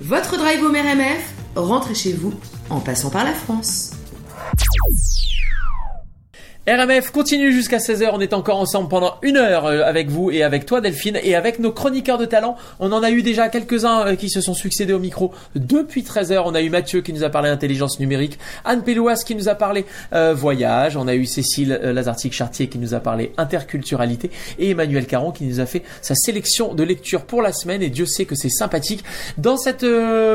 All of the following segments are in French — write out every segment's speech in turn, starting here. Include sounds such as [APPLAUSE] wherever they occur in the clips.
Votre drive home RMF, rentrez chez vous en passant par la France. RMF continue jusqu'à 16h. On est encore ensemble pendant une heure euh, avec vous et avec toi Delphine et avec nos chroniqueurs de talent. On en a eu déjà quelques-uns euh, qui se sont succédés au micro depuis 13h. On a eu Mathieu qui nous a parlé intelligence numérique, Anne Pélouas qui nous a parlé euh, voyage, on a eu Cécile Lazartique-Chartier qui nous a parlé interculturalité et Emmanuel Caron qui nous a fait sa sélection de lecture pour la semaine et Dieu sait que c'est sympathique. Dans cette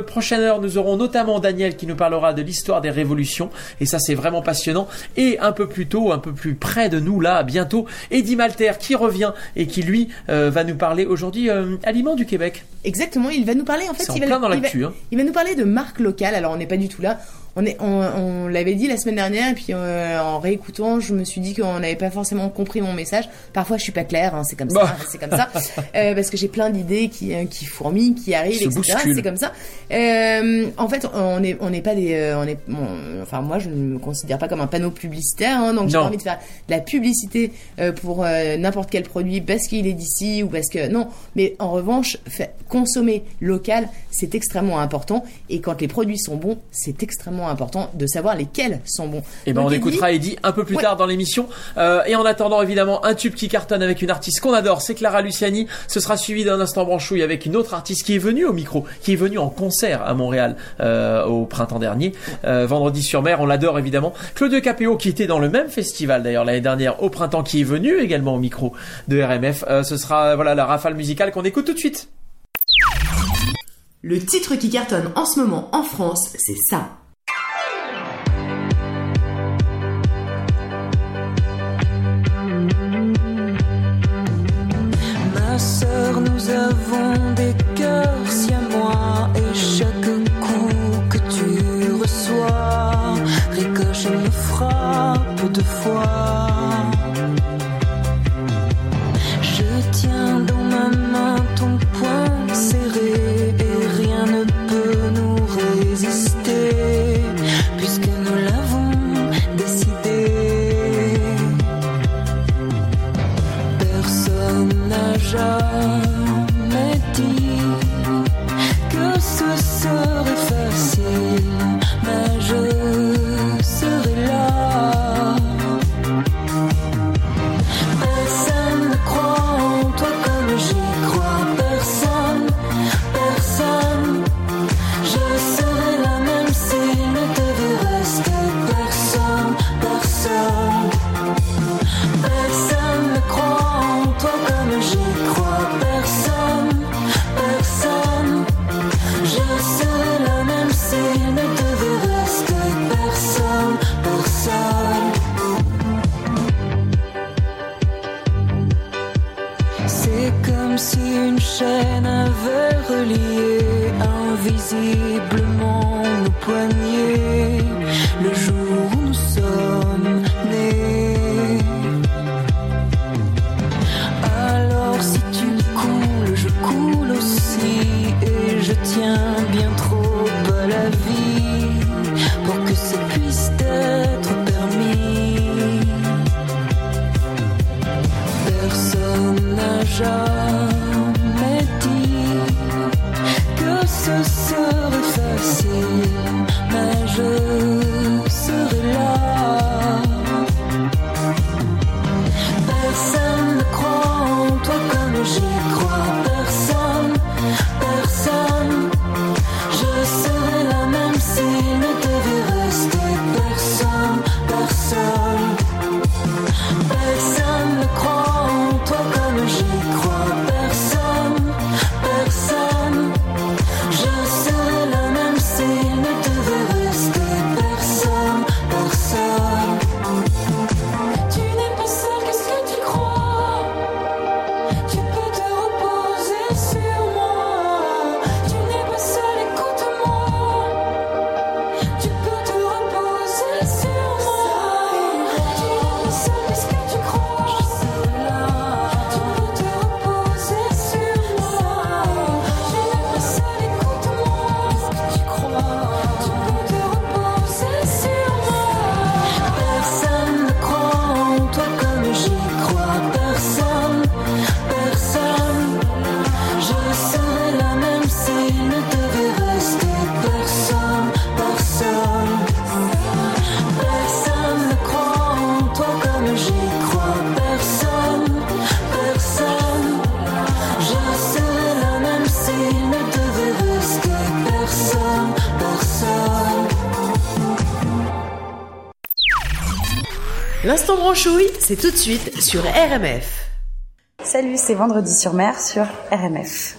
prochaine heure, nous aurons notamment Daniel qui nous parlera de l'histoire des révolutions et ça c'est vraiment passionnant et un peu plus tôt, un peu plus près de nous là bientôt. Eddie Malter qui revient et qui lui euh, va nous parler aujourd'hui euh, aliments du Québec. Exactement, il va nous parler en fait. il, va, dans il, va, hein. il va nous parler de marques locales. Alors on n'est pas du tout là on, est, on, l'avait dit la semaine dernière et puis euh, en réécoutant, je me suis dit qu'on n'avait pas forcément compris mon message. Parfois, je suis pas claire, hein, c'est comme ça, bah. c'est comme ça, [LAUGHS] euh, parce que j'ai plein d'idées qui, euh, qui fourmillent, qui arrivent, etc. C'est comme ça. Euh, en fait, on n'est on n'est pas des, euh, on est, enfin moi, je ne me considère pas comme un panneau publicitaire, hein, donc j'ai envie de faire de la publicité pour n'importe quel produit parce qu'il est d'ici ou parce que non. Mais en revanche, fait, consommer local, c'est extrêmement important et quand les produits sont bons, c'est extrêmement important de savoir lesquels sont bons. Et eh ben on écoutera Eddie un peu plus tard dans l'émission. Euh, et en attendant évidemment un tube qui cartonne avec une artiste qu'on adore, c'est Clara Luciani. Ce sera suivi d'un instant branchouille avec une autre artiste qui est venue au micro, qui est venue en concert à Montréal euh, au printemps dernier, euh, vendredi sur mer. On l'adore évidemment. Claude Capéo qui était dans le même festival d'ailleurs l'année dernière au printemps, qui est venu également au micro de RMF. ce sera voilà la rafale musicale qu'on écoute tout de suite. Le titre qui cartonne en ce moment en France, c'est ça. et je tiens bien trop à la vie pour que ça puisse être permis. Personne n'a jamais L'instant branchouille, c'est tout de suite sur RMF. Salut, c'est Vendredi sur mer sur RMF.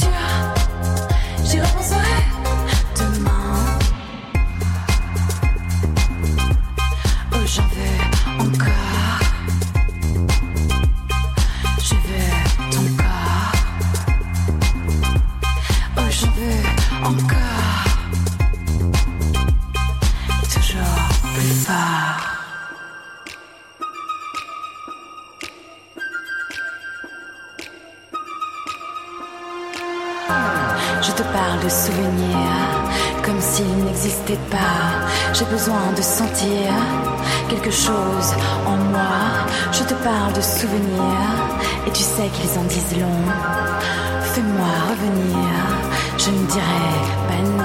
Bien, c'est je ne dirai pas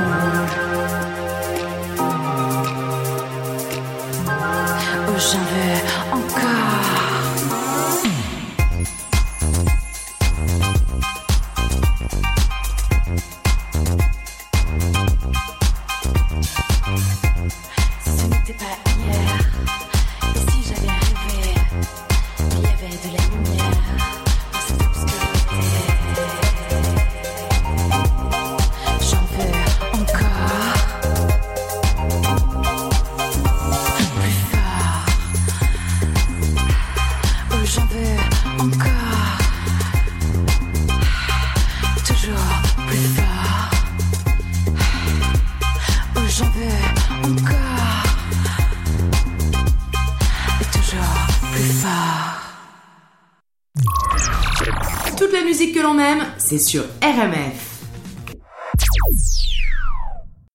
c'est sur RMF.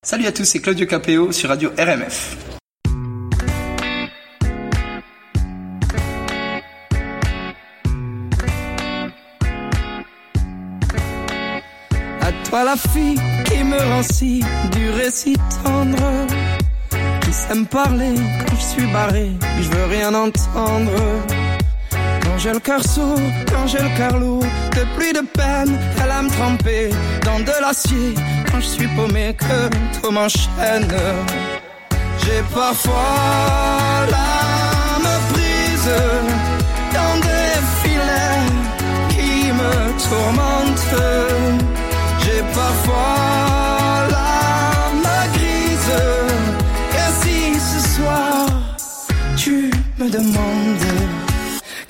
Salut à tous, c'est Claudio Capéo sur Radio RMF. À toi la fille qui me rend si dur et si tendre Qui sait me parler quand je suis barré, je veux rien entendre Quand j'ai le cœur sourd, quand j'ai le cœur lourd De pluie de peine, elle a me tremper dans de l'acier. Quand je suis paumé, que tout m'enchaîne. J'ai parfois l'âme prise Dans des filets qui me tourmentent. J'ai parfois l'âme grise Et si ce soir tu me demandes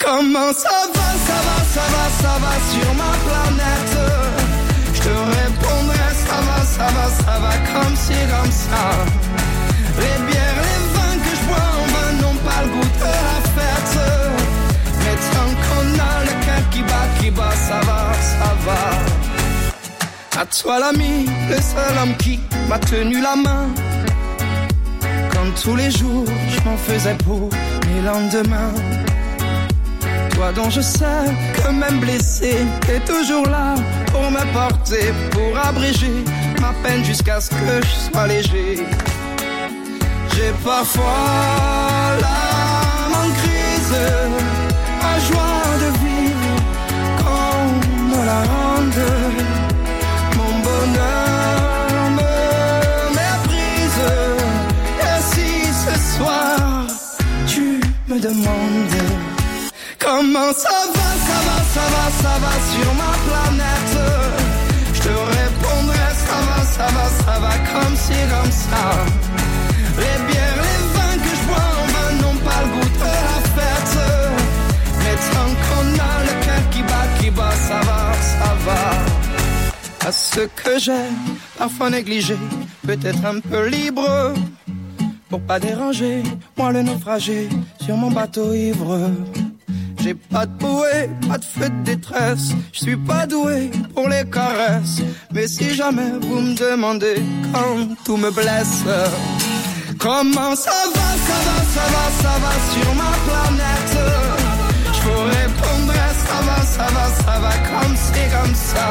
Comment ça va, ça va, ça va, ça va sur ma planète? Je te répondrai ça va, ça va, ça va comme si, comme ça. Les bières, les vins que je bois en vain n'ont pas le goût de la fête. Mais tant qu'on a le cœur qui bat, qui bat, ça va, ça va. À toi l'ami, le seul homme qui m'a tenu la main. Quand tous les jours je m'en faisais pour mes lendemains toi dont je sais que même blessé, t'es toujours là pour me porter, pour abréger ma peine jusqu'à ce que je sois léger. J'ai parfois l'âme brise ma joie de vivre qu'on me la rende. Mon bonheur me méprise. Et si ce soir tu me demandes ça va, ça va, ça va, ça va sur ma planète, je te répondrai ça va, ça va, ça va comme si, comme ça. Les bières, les vins que je bois en vin n'ont pas le goût de la fête. Mais tant qu'on a le cœur qui bat, qui bat, ça va, ça va. À ce que j'ai parfois négligé, peut-être un peu libre. Pour pas déranger, moi le naufragé sur mon bateau ivre. J'ai pas de bouée, pas de feu de détresse. Je suis pas doué pour les caresses. Mais si jamais vous me demandez quand tout me blesse, comment ça va, ça va, ça va, ça va sur ma planète? Je vous répondrai, ça va, ça va, ça va comme c'est comme ça.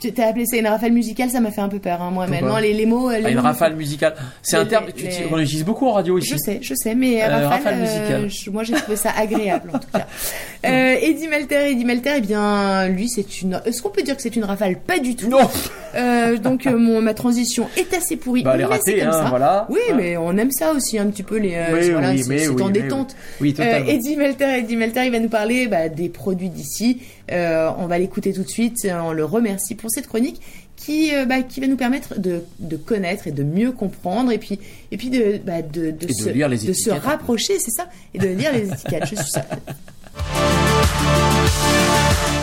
Tu t'as appelé ça une rafale musicale, ça m'a fait un peu peur, hein, moi, maintenant, les, les mots. Les Ah, une mots- rafale musicale. C'est un terme, les- tu les- on l'utilise beaucoup en radio ici. Je sais, je sais, mais Euh, rafale, rafale euh, musicale. moi j'ai trouvé ça agréable en tout cas. [LAUGHS] Euh, Eddie Melter, Eddie Melter, eh bien, lui c'est une. Est-ce qu'on peut dire que c'est une rafale? Pas du tout. Non Euh, donc euh, mon ma transition est assez pourrie. Bah, elle est ratée, hein, ça. voilà. Oui, Ouais. mais on aime ça aussi un petit peu les. euh, Oui, voilà, oui, c'est oui, en détente. oui. Oui, Euh, totalement. Eddie Melter, Eddie Melter, il va nous parler bah, des produits d'ici. Euh, on va l'écouter tout de suite. On le remercie pour cette chronique qui, euh, bah, qui va nous permettre de, de connaître et de mieux comprendre et puis et puis de bah, de, se, lire les de se étiquettes. rapprocher, c'est ça, et de lire les étiquettes. Je suis certaine. [LAUGHS]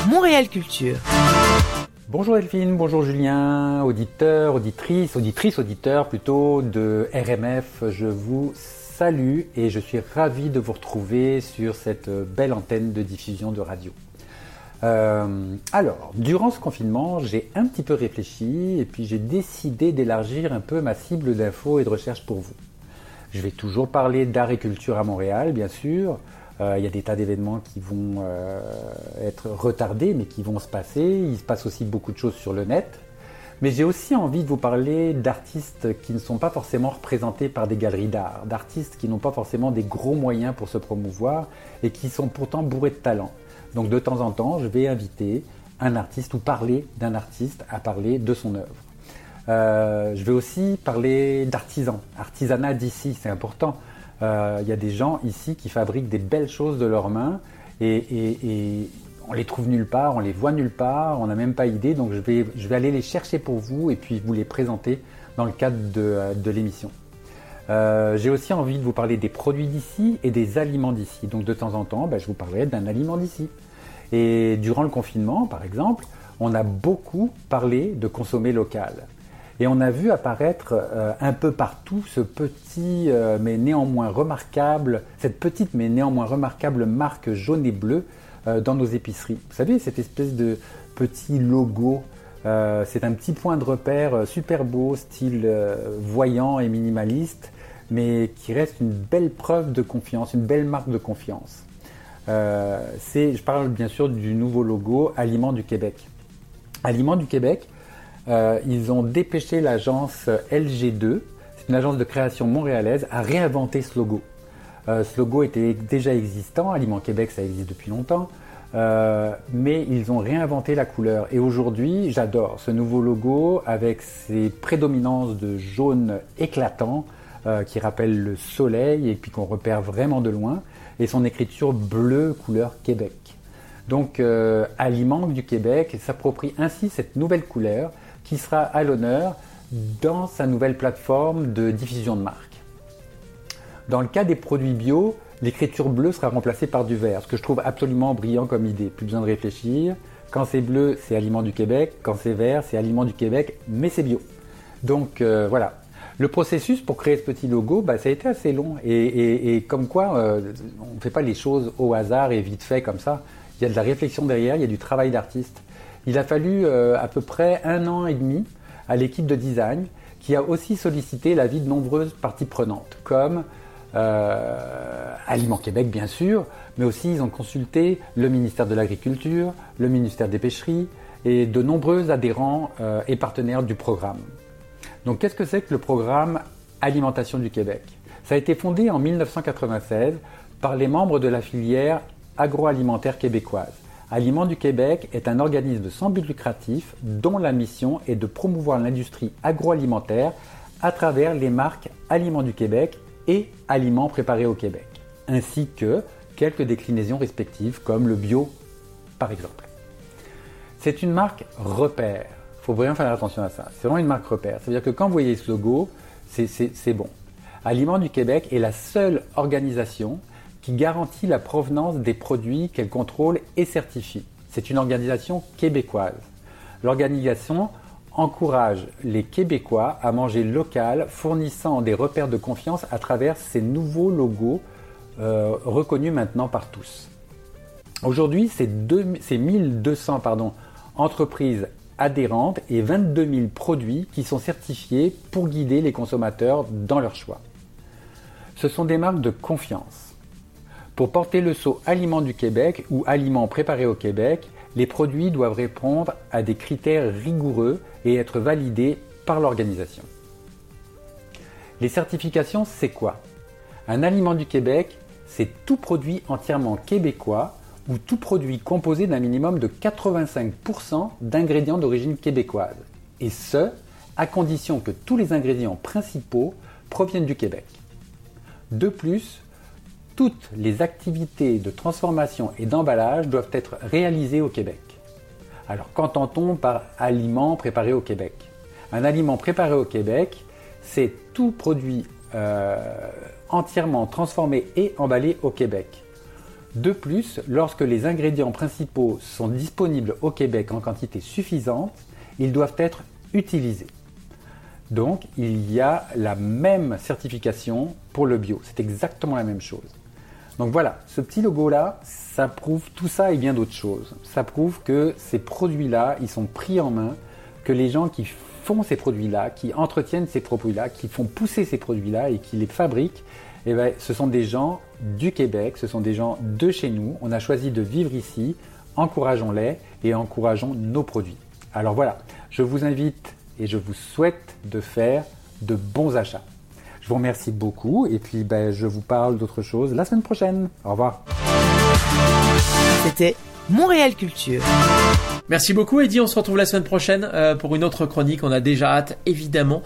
Montréal Culture. Bonjour Delphine, bonjour Julien, auditeurs, auditrices, auditrices, auditeurs plutôt de RMF. Je vous salue et je suis ravi de vous retrouver sur cette belle antenne de diffusion de radio. Euh, alors, durant ce confinement, j'ai un petit peu réfléchi et puis j'ai décidé d'élargir un peu ma cible d'infos et de recherche pour vous. Je vais toujours parler d'art et culture à Montréal, bien sûr. Euh, Il y a des tas d'événements qui vont euh, être retardés, mais qui vont se passer. Il se passe aussi beaucoup de choses sur le net. Mais j'ai aussi envie de vous parler d'artistes qui ne sont pas forcément représentés par des galeries d'art, d'artistes qui n'ont pas forcément des gros moyens pour se promouvoir et qui sont pourtant bourrés de talent. Donc de temps en temps, je vais inviter un artiste ou parler d'un artiste à parler de son œuvre. Euh, je vais aussi parler d'artisans, artisanat d'ici, c'est important. Euh, Il y a des gens ici qui fabriquent des belles choses de leurs mains et, on les trouve nulle part, on les voit nulle part, on n'a même pas idée. Donc je vais, aller les chercher pour vous et puis vous les présenter dans le cadre de, euh, de l'émission. Euh, J'ai aussi envie de vous parler des produits d'ici et des aliments d'ici. Donc de temps en temps, bah, je vous parlerai d'un aliment d'ici. Et durant le confinement, par exemple, on a beaucoup parlé de consommer local. Et on a vu apparaître euh, un peu partout ce petit euh, mais néanmoins remarquable, cette petite mais néanmoins remarquable marque jaune et bleue dans nos épiceries. Vous savez, cette espèce de petit logo, c'est un petit point de repère super beau, style voyant et minimaliste, mais qui reste une belle preuve de confiance, une belle marque de confiance. Euh, je parle bien sûr du nouveau logo Aliments du Québec. Aliments du Québec, euh, ils ont dépêché l'agence LG2, c'est une agence de création montréalaise, à réinventer ce logo. Euh, ce logo était déjà existant, Aliments Québec ça existe depuis longtemps, mais ils ont réinventé la couleur. Et aujourd'hui, j'adore ce nouveau logo avec ses prédominances de jaune éclatant euh, qui rappelle le soleil et puis qu'on repère vraiment de loin, et son écriture bleue couleur Québec. Donc, euh, du Québec s'approprie ainsi cette nouvelle couleur qui sera à l'honneur dans sa nouvelle plateforme de diffusion de marque. Dans le cas des produits bio, l'écriture bleue sera remplacée par du vert, ce que je trouve absolument brillant comme idée. Plus besoin de réfléchir. Quand c'est bleu, c'est Aliments du Québec. Quand c'est vert, c'est Aliments du Québec, mais c'est bio. Donc euh, voilà. Le processus pour créer ce petit logo, bah, ça a été assez long. Et, comme quoi, euh, on ne fait pas les choses au hasard et vite fait comme ça. Il y a de la réflexion derrière, il y a du travail d'artiste. Il a fallu euh, à peu près un an et demi à l'équipe de design qui a aussi sollicité l'avis de nombreuses parties prenantes, comme euh, Aliments Québec bien sûr, mais aussi ils ont consulté le ministère de l'Agriculture, le ministère des Pêcheries et de nombreux adhérents et partenaires du programme. Donc qu'est-ce que c'est que le programme Alimentation du Québec? Ça a été fondé en 1996 par les membres de la filière agroalimentaire québécoise. Aliments du Québec est un organisme sans but lucratif dont la mission est de promouvoir l'industrie agroalimentaire à travers les marques Aliments du Québec et Aliments préparés au Québec, ainsi que quelques déclinaisons respectives comme le bio par exemple. C'est une marque repère. Faut vraiment faire attention à ça. C'est vraiment une marque repère. C'est-à-dire que quand vous voyez ce logo, c'est- bon. Aliments du Québec est la seule organisation qui garantit la provenance des produits qu'elle contrôle et certifie. C'est une organisation québécoise. L'organisation encourage les Québécois à manger local, fournissant des repères de confiance à travers ces nouveaux logos euh, reconnus maintenant par tous. Aujourd'hui, c'est 1200 pardon, entreprises adhérentes et 22 000 produits qui sont certifiés pour guider les consommateurs dans leur choix. Ce sont des marques de confiance. Pour porter le sceau Aliments du Québec ou Aliments préparés au Québec, les produits doivent répondre à des critères rigoureux et être validés par l'organisation. Les certifications, c'est quoi? Un aliment du Québec, c'est tout produit entièrement québécois ou tout produit composé d'un minimum de 85% d'ingrédients d'origine québécoise. Et ce, à condition que tous les ingrédients principaux proviennent du Québec. De plus, toutes les activités de transformation et d'emballage doivent être réalisées au Québec. Alors qu'entend-on par aliment préparé au Québec? Un aliment préparé au Québec, c'est tout produit euh, entièrement transformé et emballé au Québec. De plus, lorsque les ingrédients principaux sont disponibles au Québec en quantité suffisante, ils doivent être utilisés. Donc, il y a la même certification pour le bio. C'est exactement la même chose. Donc voilà, ce petit logo-là, ça prouve tout ça et bien d'autres choses. Ça prouve que ces produits-là, ils sont pris en main, que les gens qui font ces produits-là, qui entretiennent ces produits-là, qui font pousser ces produits-là et qui les fabriquent, eh ben, ce sont des gens du Québec, ce sont des gens de chez nous. On a choisi de vivre ici, encourageons-les et encourageons nos produits. Alors voilà, je vous invite et je vous souhaite de faire de bons achats. Je vous remercie beaucoup et puis ben, je vous parle d'autre chose la semaine prochaine. Au revoir. C'était Montréal Culture. Merci beaucoup Eddie, on se retrouve la semaine prochaine euh, pour une autre chronique, on a déjà hâte évidemment.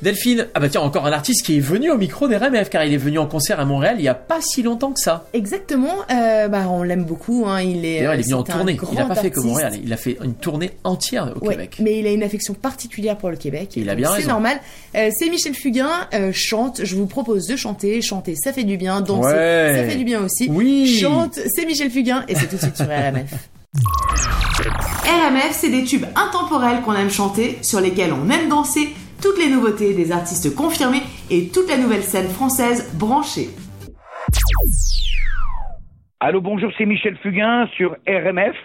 Delphine, ah bah tiens, encore un artiste qui est venu au micro des RMF car il est venu en concert à Montréal il y a pas si longtemps que ça. Exactement, euh, bah on l'aime beaucoup. Hein, il est. D'ailleurs, il est venu en c'est tournée, il n'a pas fait que. Montréal, il a fait une tournée entière au Ouais, Québec. mais il a une affection particulière pour le Québec. Il a bien C'est raison. normal. Euh, c'est Michel Fugain, euh, chante. Je vous propose de chanter. Chanter, ça fait du bien. Danser, Ouais. ça fait du bien aussi. Oui. Chante, c'est Michel Fugain et c'est tout de suite sur RMF. [LAUGHS] RMF, c'est des tubes intemporels qu'on aime chanter, sur lesquels on aime danser, toutes les nouveautés des artistes confirmés et toute la nouvelle scène française branchée. Allô, bonjour, c'est Michel Fugain sur RMF.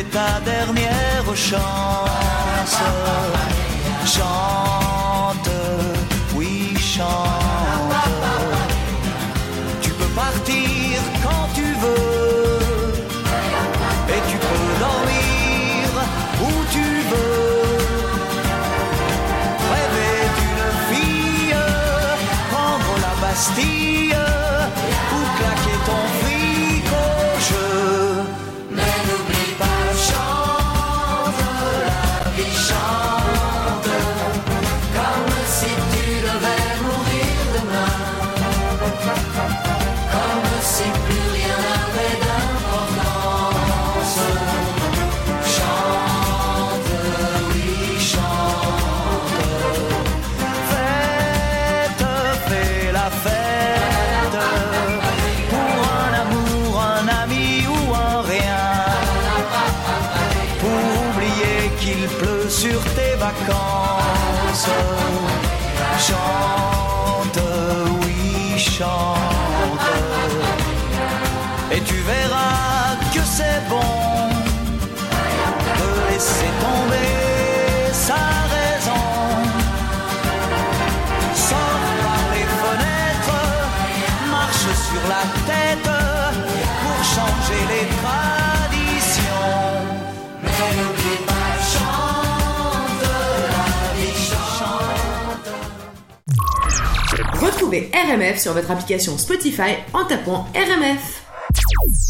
C'était ta dernière chance. Chante, oui, chante. Chante, oui, chante. Et tu verras que c'est bon de laisser tomber sa raison. Sors par les fenêtres, marche sur la tête pour changer les traditions. Retrouvez RMF sur votre application Spotify en tapant RMF.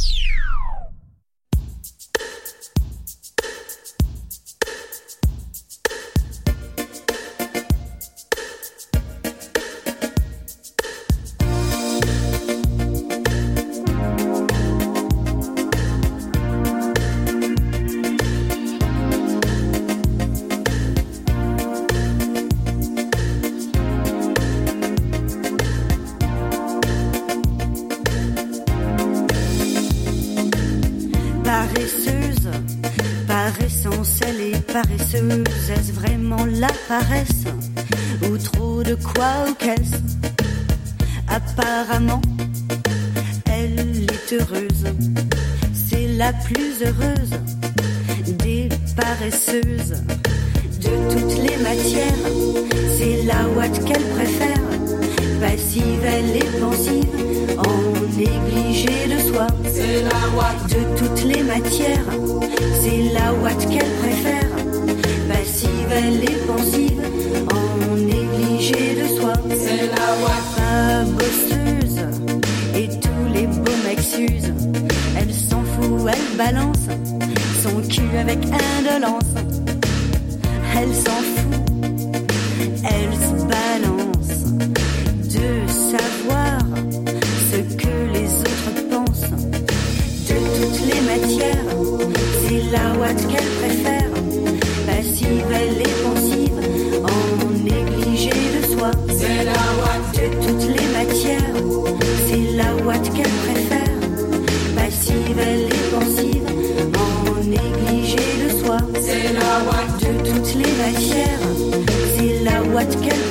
plus heureuse des paresseuses. De toutes les matières, c'est la Watt qu'elle préfère. Passive, elle est pensive, en négligée de soi. C'est la De toutes les matières, c'est la Watt qu'elle préfère. Passive, elle est pensive. balance son cul avec indolence. Elle s'en fout. what can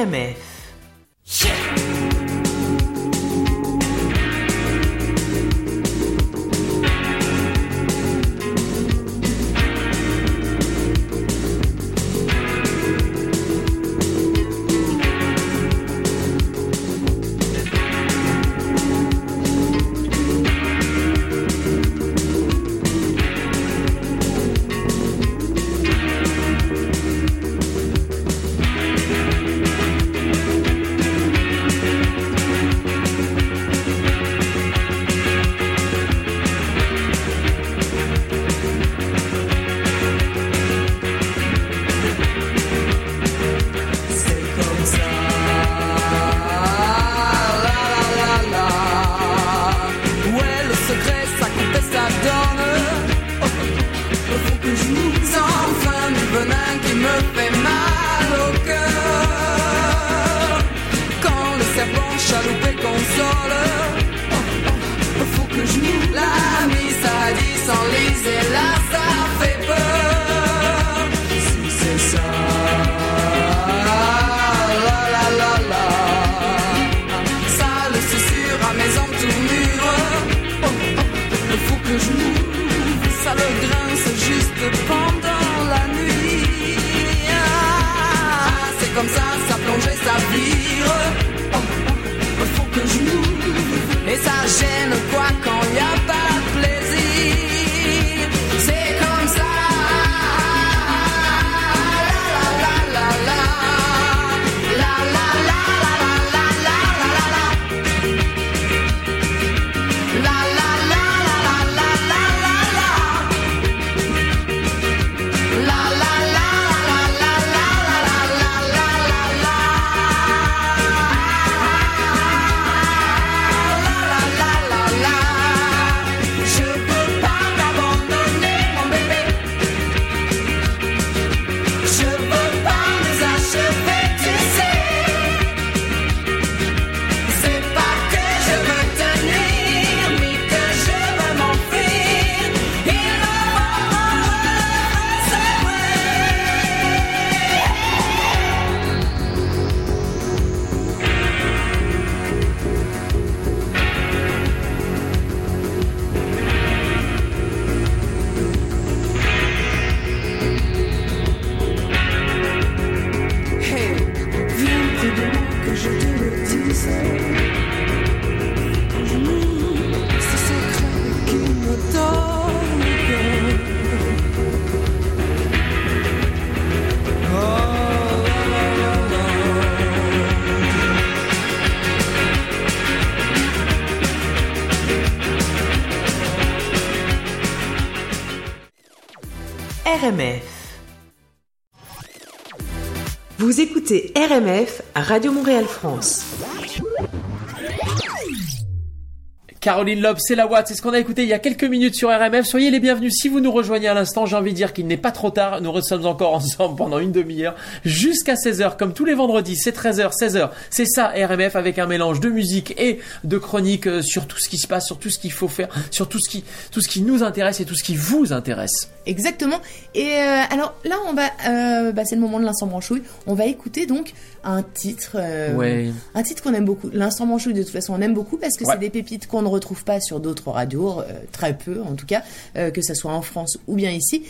Alchemy Vous écoutez RMF à Radio Montréal France. Caroline Loeb, c'est la Watt, c'est ce qu'on a écouté il y a quelques minutes sur RMF. Soyez les bienvenus. Si vous nous rejoignez à l'instant, j'ai envie de dire qu'il n'est pas trop tard. Nous sommes encore [LAUGHS] ensemble pendant une demi-heure jusqu'à 16h, comme tous les vendredis. C'est 13h, 16h. C'est ça, RMF, avec un mélange de musique et de chronique euh, sur tout ce qui se passe, sur tout ce qu'il faut faire, sur tout ce qui, tout ce qui nous intéresse et tout ce qui vous intéresse. Exactement. Et euh, alors là, on va, euh, bah, c'est le moment de l'instant branchouille. On va écouter donc un titre, euh, Ouais. un titre qu'on aime beaucoup. L'instant branchouille, de toute façon, on aime beaucoup parce que Ouais. c'est des pépites qu'on retrouve pas sur d'autres radios, euh, très peu en tout cas, euh, que ça soit en France ou bien ici.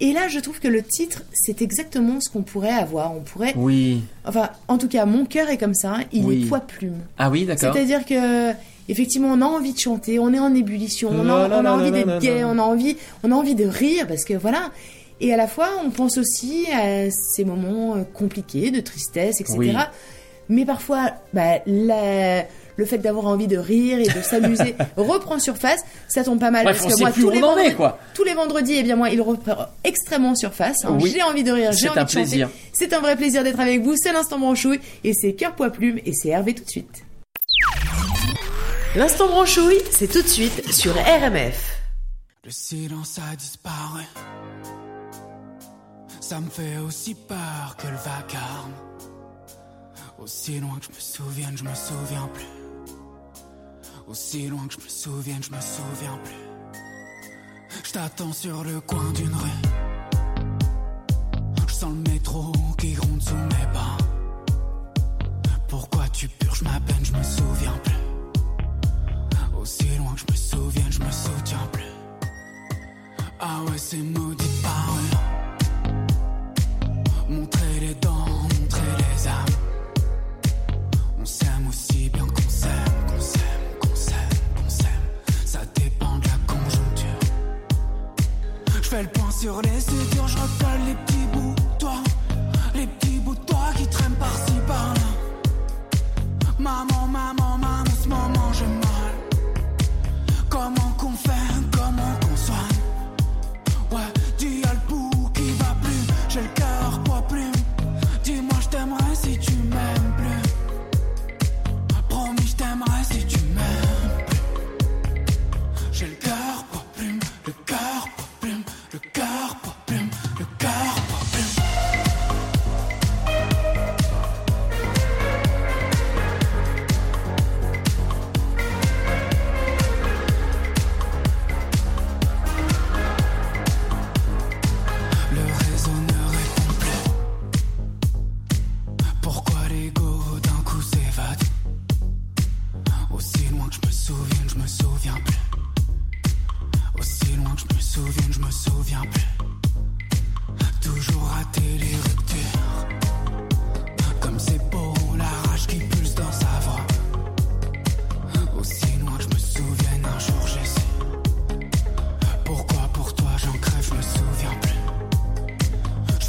Et là, je trouve que le titre, c'est exactement ce qu'on pourrait avoir. On pourrait, Oui. enfin, en tout cas, mon cœur est comme ça. Il Oui. est poids plume. Ah oui, d'accord. C'est-à-dire que effectivement, on a envie de chanter, on est en ébullition, on a, on envie d'être gay, on a envie, on a envie de rire parce que voilà. Et à la fois, on pense aussi à ces moments euh, compliqués de tristesse, etc. Oui. Mais parfois, bah, la- le fait d'avoir envie de rire et de s'amuser [LAUGHS] reprend surface. Ça tombe pas mal Bref, parce on que sait moi, plus tous où les on en est, vendredis, quoi. tous les vendredis, eh bien moi, il reprend extrêmement surface. hein. Oui. J'ai envie de rire, j'ai envie un de chanter. plaisir. C'est un vrai plaisir d'être avec vous. C'est l'instant branchouille et c'est cœur poids plume et c'est Hervé tout de suite. L'instant branchouille, c'est tout de suite sur RMF. Le silence a disparu. Ça me fait aussi peur que le vacarme. Aussi loin que je me souvienne, je me souviens plus. Aussi loin que je me souvienne, je me souviens plus. Je t'attends sur le coin d'une rue.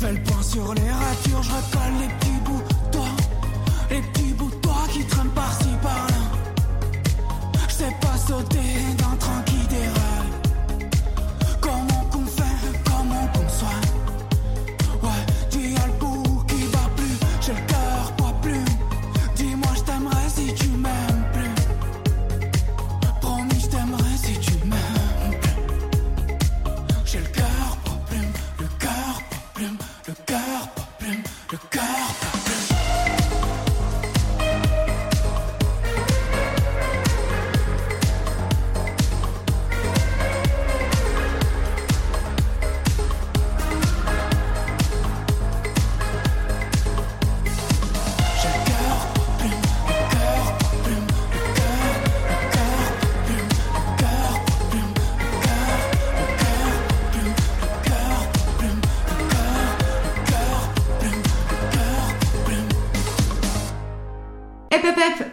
Fais le point sur les ratures, je recolle les petits bouts de toi. Les petits bouts de toi qui traînent par-ci par-là. Je sais pas sauter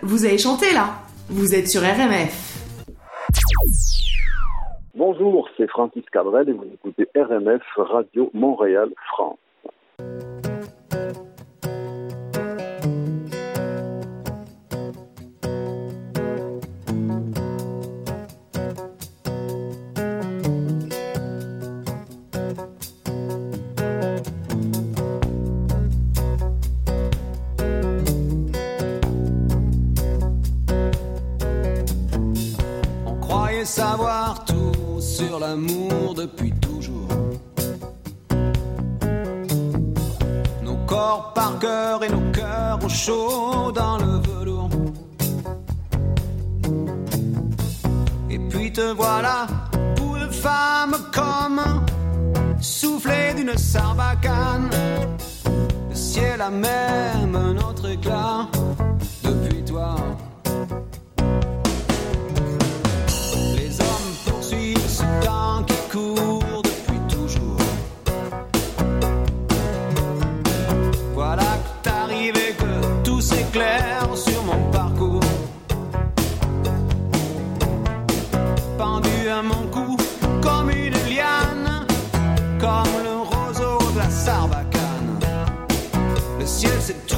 vous avez chanté là Vous êtes sur RMF. Bonjour, c'est Francis Cabrel et vous écoutez RMF Radio Montréal France. savoir tout sur l'amour depuis toujours. Nos corps par cœur et nos cœurs au chaud dans le velours. Et puis te voilà, boule femme comme soufflé d'une sarbacane. Le ciel a même notre éclat. Sarbacane. Le ciel c'est.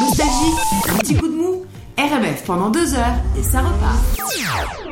Nostalgie, un petit coup de mou, RMF pendant deux heures et ça repart.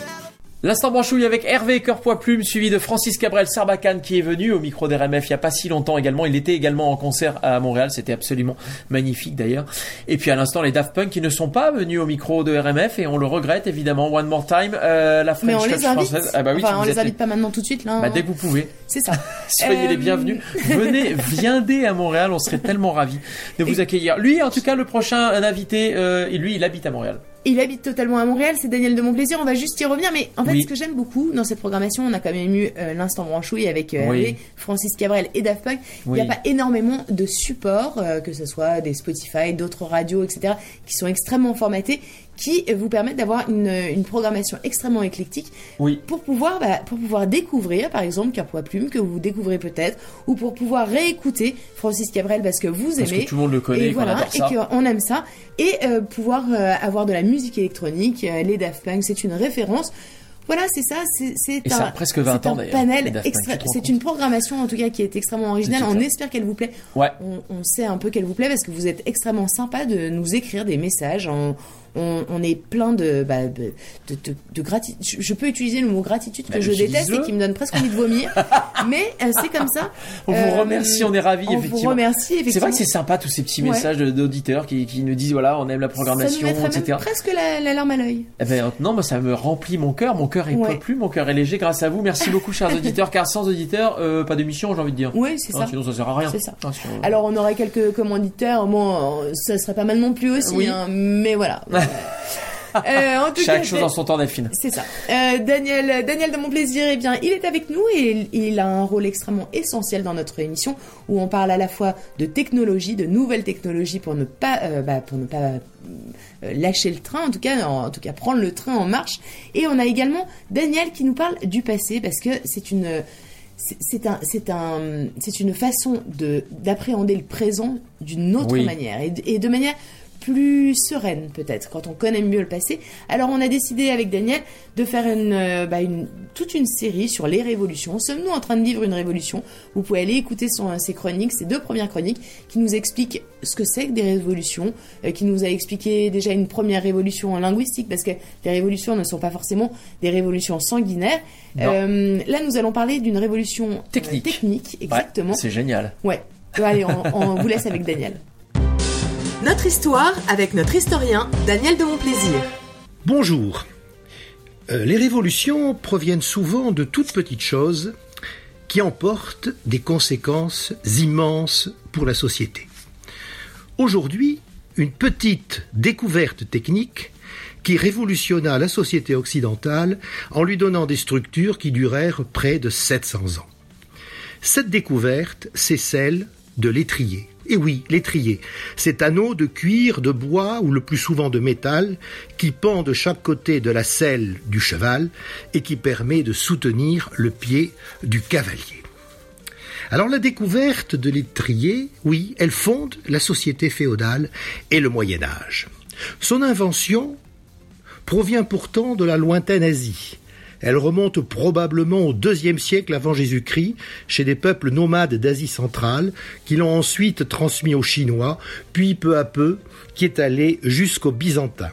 L'instant branchouille avec Hervé Cœur Plume, suivi de Francis Cabrel Sarbacane qui est venu au micro d'RMF il y a pas si longtemps également. Il était également en concert à Montréal, c'était absolument magnifique d'ailleurs. Et puis à l'instant les Daft Punk qui ne sont pas venus au micro de RMF et on le regrette évidemment. One More Time, euh, la Mais French on les Touch invite. française. Ah bah oui, enfin, on les invite pas maintenant tout de suite là. Bah, dès que vous pouvez. [LAUGHS] C'est ça. [LAUGHS] Soyez les Euh, bienvenus. [LAUGHS] Venez, viendez à Montréal, on serait tellement ravis de vous accueillir. Lui, en tout cas, le prochain invité, euh, et lui, il habite à Montréal. Il habite totalement à Montréal, c'est Daniel de Monplaisir, on va juste y revenir, mais en fait Oui. ce que j'aime beaucoup dans cette programmation, on a quand même eu euh, l'instant branchouille avec euh, Oui. Francis Cabrel et Daft Punk, il n'y a pas énormément de supports, euh, que ce soit des Spotify, d'autres radios, etc., qui sont extrêmement formatés, qui vous permettent d'avoir une, une programmation extrêmement éclectique Oui. pour pouvoir, bah, pour pouvoir découvrir, par exemple, Cœur Poids Plume, que vous découvrez peut-être, ou pour pouvoir réécouter Francis Cabrel parce que vous Parce aimez. que tout le monde le connaît, et voilà, et qu'on aime ça, et euh, pouvoir euh, avoir de la musique électronique, euh, les Daft Punk, c'est une référence. Voilà, c'est ça, c'est un, presque 20 c'est ans, un panel extra- C'est une programmation en tout cas qui est extrêmement originale. On espère qu'elle vous plaît. Ouais. On, on sait un peu qu'elle vous plaît parce que vous êtes extrêmement sympa de nous écrire des messages. On, on, on est plein de, bah, de, de, de, de gratitude. Je, je peux utiliser le mot gratitude que Bah, je déteste et qui me donne presque envie de vomir. [LAUGHS] mais euh, c'est comme ça. On vous Euh, remercie, on est ravis, on vous effectivement. remercie, C'est vrai effectivement. que c'est sympa tous ces petits Ouais. messages d'auditeurs qui, qui nous disent voilà, on aime la Ça nous programmation, mettrait etc. même presque la, la larme à l'œil. Eh ben, non, moi, ça me remplit mon cœur. Mon cœur est Ouais. plus, mon cœur est léger grâce à vous. Merci [LAUGHS] beaucoup, chers auditeurs, car sans auditeurs, euh, pas d'émission, j'ai envie de dire. Oui, c'est Hein, ça. Sinon, ça sert à rien. C'est ça. Hein, Alors on aurait quelques commanditaires, bon, ça serait pas mal non plus aussi, Oui. hein, mais voilà. [LAUGHS] Euh, en tout Chaque cas, chose en son temps, Delphine. C'est ça. Euh, Daniel, Daniel de mon plaisir, eh bien, il est avec nous et il, il a un rôle extrêmement essentiel dans notre émission où on parle à la fois de technologie, de nouvelles technologies pour ne pas, euh, bah, pour ne pas lâcher le train, en tout cas, en, en tout cas prendre le train en marche. Et on a également Daniel qui nous parle du passé parce que c'est une c'est- c'est un, c'est un, c'est une façon de d'appréhender le présent d'une autre Oui. manière et de, et de manière plus sereine peut-être quand on connaît mieux le passé. Alors on a décidé avec Daniel de faire une, euh, bah, une toute une série sur les révolutions. Sommes-nous en train de vivre une révolution? Vous pouvez aller écouter son, ses chroniques, ses deux premières chroniques, qui nous expliquent ce que c'est que des révolutions, euh, qui nous a expliqué déjà une première révolution linguistique, parce que les révolutions ne sont pas forcément des révolutions sanguinaires. Euh, là, nous allons parler d'une révolution euh, Technique. technique, exactement. Ouais, c'est génial. Ouais. Allez, on, on vous laisse avec Daniel. Notre histoire avec notre historien Daniel de Montplaisir. Bonjour. Euh, les révolutions proviennent souvent de toutes petites choses qui emportent des conséquences immenses pour la société. Aujourd'hui, une petite découverte technique qui révolutionna la société occidentale en lui donnant des structures qui durèrent près de 700 ans. Cette découverte, c'est celle de l'étrier. Et oui, l'étrier, cet anneau de cuir, de bois ou le plus souvent de métal qui pend de chaque côté de la selle du cheval et qui permet de soutenir le pied du cavalier. Alors la découverte de l'étrier, oui, elle fonde la société féodale et le Moyen Âge. Son invention provient pourtant de la lointaine Asie. Elle remonte probablement au deuxième siècle avant Jésus-Christ chez des peuples nomades d'Asie centrale qui l'ont ensuite transmis aux Chinois, puis peu à peu qui est allé jusqu'aux Byzantins.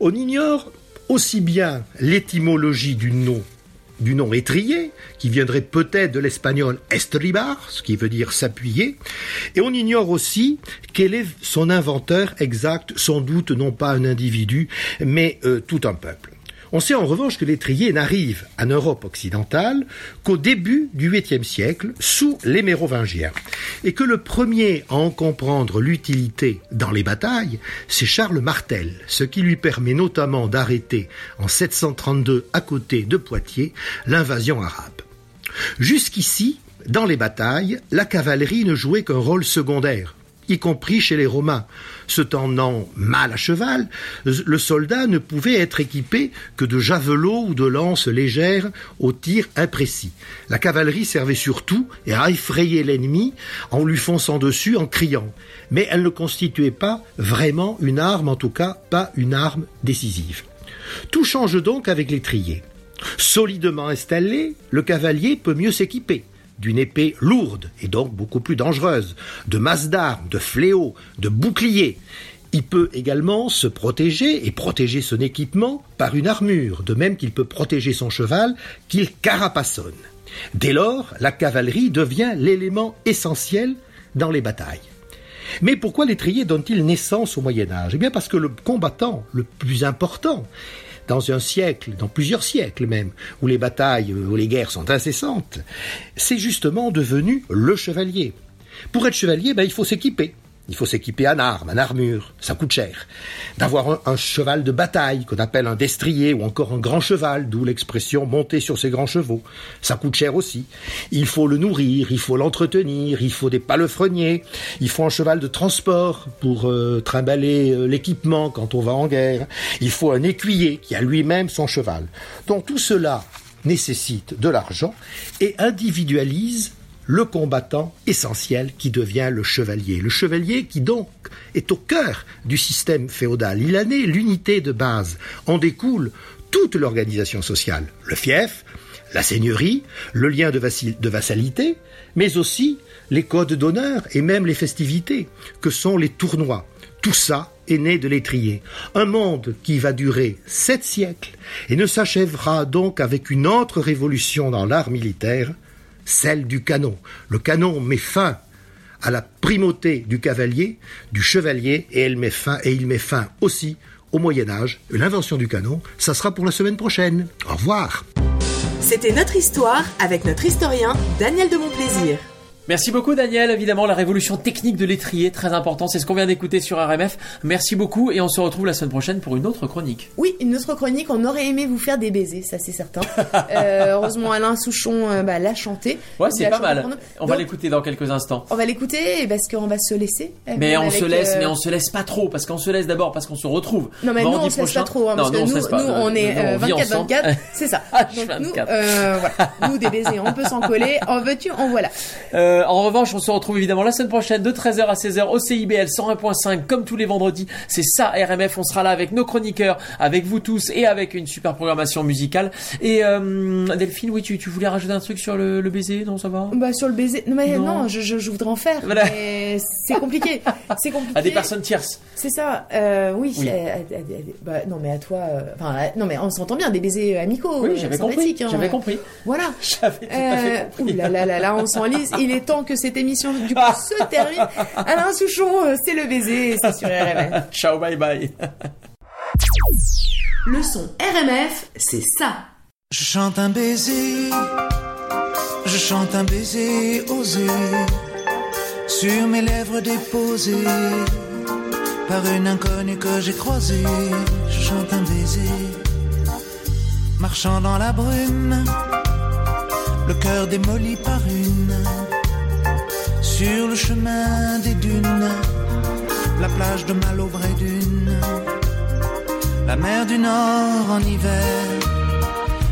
On ignore aussi bien l'étymologie du nom du nom étrier, qui viendrait peut-être de l'espagnol estribar, ce qui veut dire s'appuyer, et on ignore aussi quel est son inventeur exact, sans doute non pas un individu, mais euh, tout un peuple. On sait en revanche que l'étrier n'arrive en Europe occidentale qu'au début du 8e siècle, sous les Mérovingiens, et que le premier à en comprendre l'utilité dans les batailles, c'est Charles Martel, ce qui lui permet notamment d'arrêter en 732 à côté de Poitiers l'invasion arabe. Jusqu'ici, dans les batailles, la cavalerie ne jouait qu'un rôle secondaire, y compris chez les Romains. Se tendant mal à cheval, le soldat ne pouvait être équipé que de javelots ou de lances légères au tir imprécis. La cavalerie servait surtout à effrayer l'ennemi en lui fonçant dessus en criant. Mais elle ne constituait pas vraiment une arme, en tout cas pas une arme décisive. Tout change donc avec l'étrier. Solidement installé, le cavalier peut mieux s'équiper d'une épée lourde et donc beaucoup plus dangereuse, de masse d'armes, de fléaux, de boucliers. Il peut également se protéger et protéger son équipement par une armure, de même qu'il peut protéger son cheval qu'il carapassonne. Dès lors, la cavalerie devient l'élément essentiel dans les batailles. Mais pourquoi l'étrier donne-t-il naissance au Moyen Âge? Eh bien parce que le combattant le plus important, dans un siècle, dans plusieurs siècles même, où les batailles, où les guerres sont incessantes, c'est justement devenu le chevalier. Pour être chevalier, ben, il faut s'équiper. Il faut s'équiper en armes, en armure, ça coûte cher. D'avoir un, cheval de bataille qu'on appelle un destrier ou encore un grand cheval, d'où l'expression monter sur ses grands chevaux, ça coûte cher aussi. Il faut le nourrir, il faut l'entretenir, il faut des palefreniers, il faut un cheval de transport pour euh, trimballer euh, l'équipement quand on va en guerre, il faut un écuyer qui a lui-même son cheval. Donc tout cela nécessite de l'argent et individualise le combattant essentiel qui devient le chevalier. Le chevalier qui donc est au cœur du système féodal. Il en est l'unité de base. En découle toute l'organisation sociale. Le fief, la seigneurie, le lien de, de vassalité, mais aussi les codes d'honneur et même les festivités, que sont les tournois. Tout ça est né de l'étrier. Un monde qui va durer sept siècles et ne s'achèvera donc avec une autre révolution dans l'art militaire, celle du canon. Le canon met fin à la primauté du cavalier, du chevalier, et, elle met fin, et il met fin aussi au Moyen Âge. L'invention du canon, ça sera pour la semaine prochaine. Au revoir. C'était notre histoire avec notre historien Daniel de Montplaisir. Merci beaucoup Daniel, évidemment la révolution technique de l'étrier, très important, c'est ce qu'on vient d'écouter sur RMF. Merci beaucoup et on se retrouve la semaine prochaine pour une autre chronique. Oui, une autre chronique, on aurait aimé vous faire des baisers, ça c'est certain. [LAUGHS] euh, heureusement Alain Souchon euh, bah, l'a chanté. Ouais, c'est pas mal. On Donc, va l'écouter dans quelques instants. On va l'écouter parce qu'on va se laisser. Mais on se laisse, euh, mais on se laisse pas trop, parce qu'on se laisse d'abord parce qu'on se retrouve. Non mais nous on se laisse pas trop, hein, parce non, nous, que nous, nous, on est Nous, euh, vit 24-24, ensemble. [LAUGHS] c'est ça. Donc nous, 24. voilà, nous des baisers, on peut s'en coller, [LAUGHS] en veux-tu, en voilà. Euh, Euh, en revanche, on se retrouve évidemment la semaine prochaine de 13h à 16h au CIBL 101.5 comme tous les vendredis. C'est ça RMF. On sera là avec nos chroniqueurs, avec vous tous et avec une super programmation musicale. Et euh, Delphine, oui, tu, tu voulais rajouter un truc sur le, le baiser? Non, ça va? Bah sur le baiser. Non mais Non. non, je, je, je voudrais en faire. Voilà. Mais c'est compliqué. C'est compliqué. [LAUGHS] À des personnes tierces. C'est ça. Euh, oui. Oui. à- à- à- à- bah, non mais à toi. euh, Enfin euh, non mais on s'entend bien. Des baisers amicaux. Oui, euh, j'avais compris. hein. J'avais compris. Voilà. [LAUGHS] J'avais tout à fait Euh, ouh là là là là, on s'enlise. Il est temps que cette émission du coup se [LAUGHS] termine. Alain Souchon, euh, c'est le baiser, et c'est sur RMF. Ciao, bye bye. Le son RMF, c'est ça. Je chante un baiser, je chante un baiser osé sur mes lèvres déposées par une inconnue que j'ai croisée. Je chante un baiser, marchant dans la brume, le cœur démoli par une, sur le chemin des dunes, la plage de Malaubre et d'une, la mer du Nord en hiver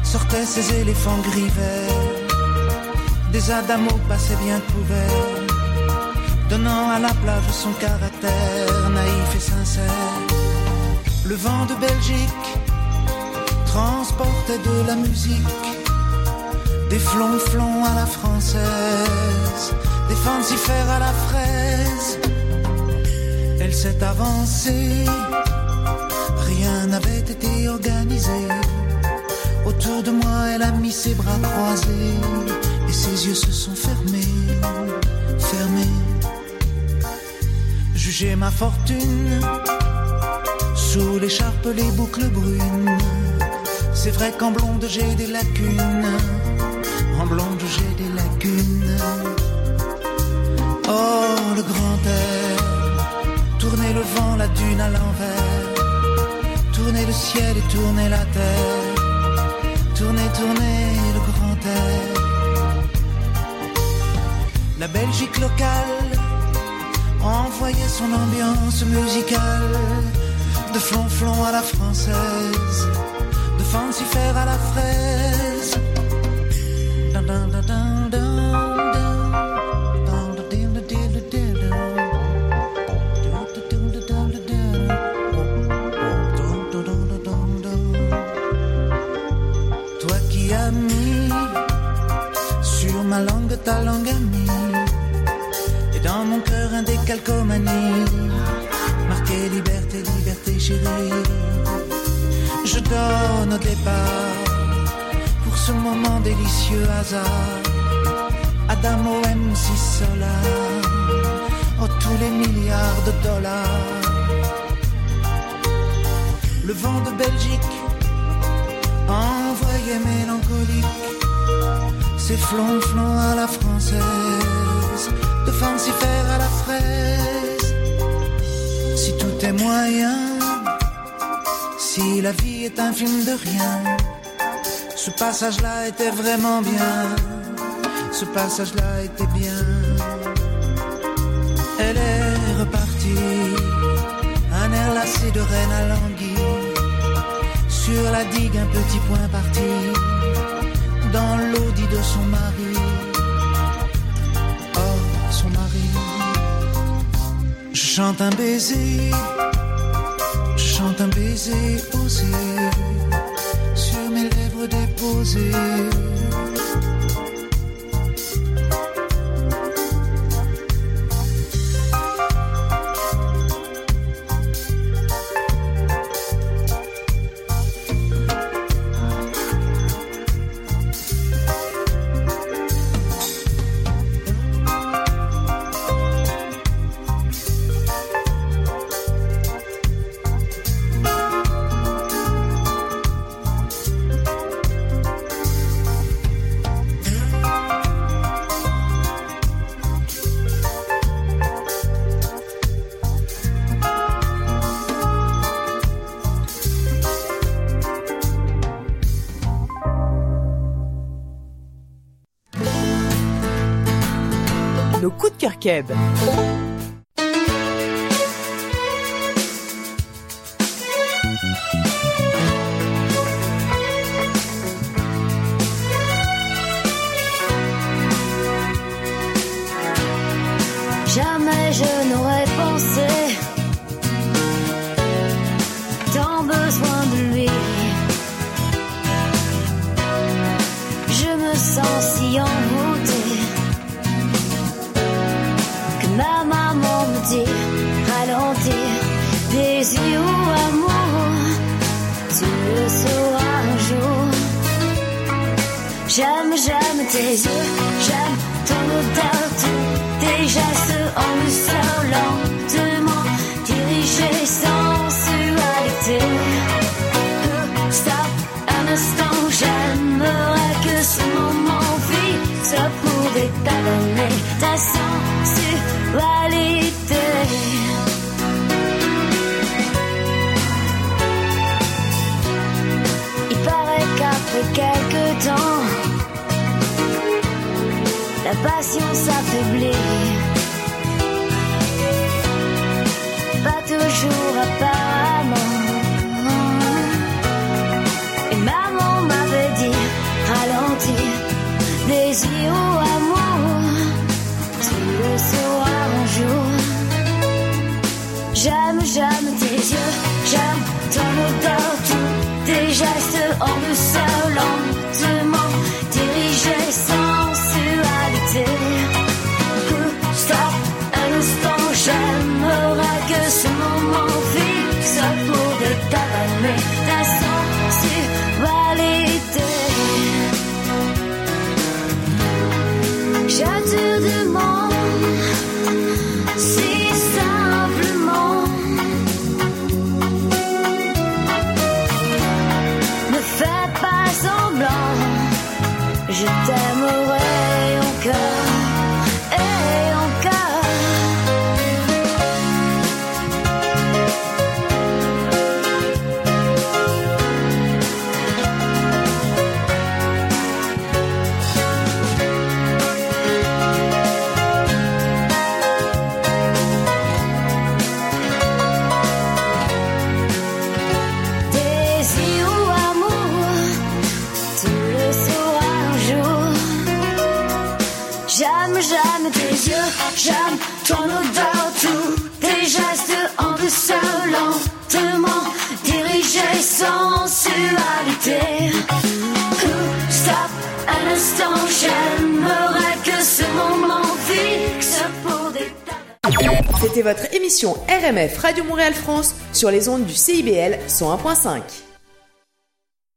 sortaient ces éléphants gris verts. Des adamos passaient bien couverts, donnant à la plage son caractère naïf et sincère. Le vent de Belgique transportait de la musique, des flonflons à la française, des fancifères à la fraise. Elle s'est avancée, rien n'avait été organisé. Autour de moi, elle a mis ses bras croisés et ses yeux se sont fermés, fermés. Jugez ma fortune sous l'écharpe, les boucles brunes. C'est vrai qu'en blonde j'ai des lacunes, en blonde j'ai le grand air, tournez le vent, la dune à l'envers, tournez le ciel et tournez la terre. Tournez, tournez le grand air. La Belgique locale envoyait son ambiance musicale de flonflon à la française, de fancifère à la fraise. Ma langue ta langue amie et dans mon cœur un décalcomanie. Marqué liberté, liberté chérie. Je donne au départ pour ce moment délicieux hasard. Adamo MC Solar oh tous les milliards de dollars. Le vent de Belgique envoyé mélancolique, c'est flonflon à la française, de fancifère à la fraise. Si tout est moyen, si la vie est un film de rien, ce passage-là était vraiment bien, ce passage-là était bien. Elle est repartie, un air lassé de reine à l'anguille sur la digue un petit point parti dans l'audit de son mari. Oh, son mari. Je chante un baiser, je chante un baiser osé sur mes lèvres déposées. queda. Votre émission RMF Radio Montréal France sur les ondes du CIBL 101.5.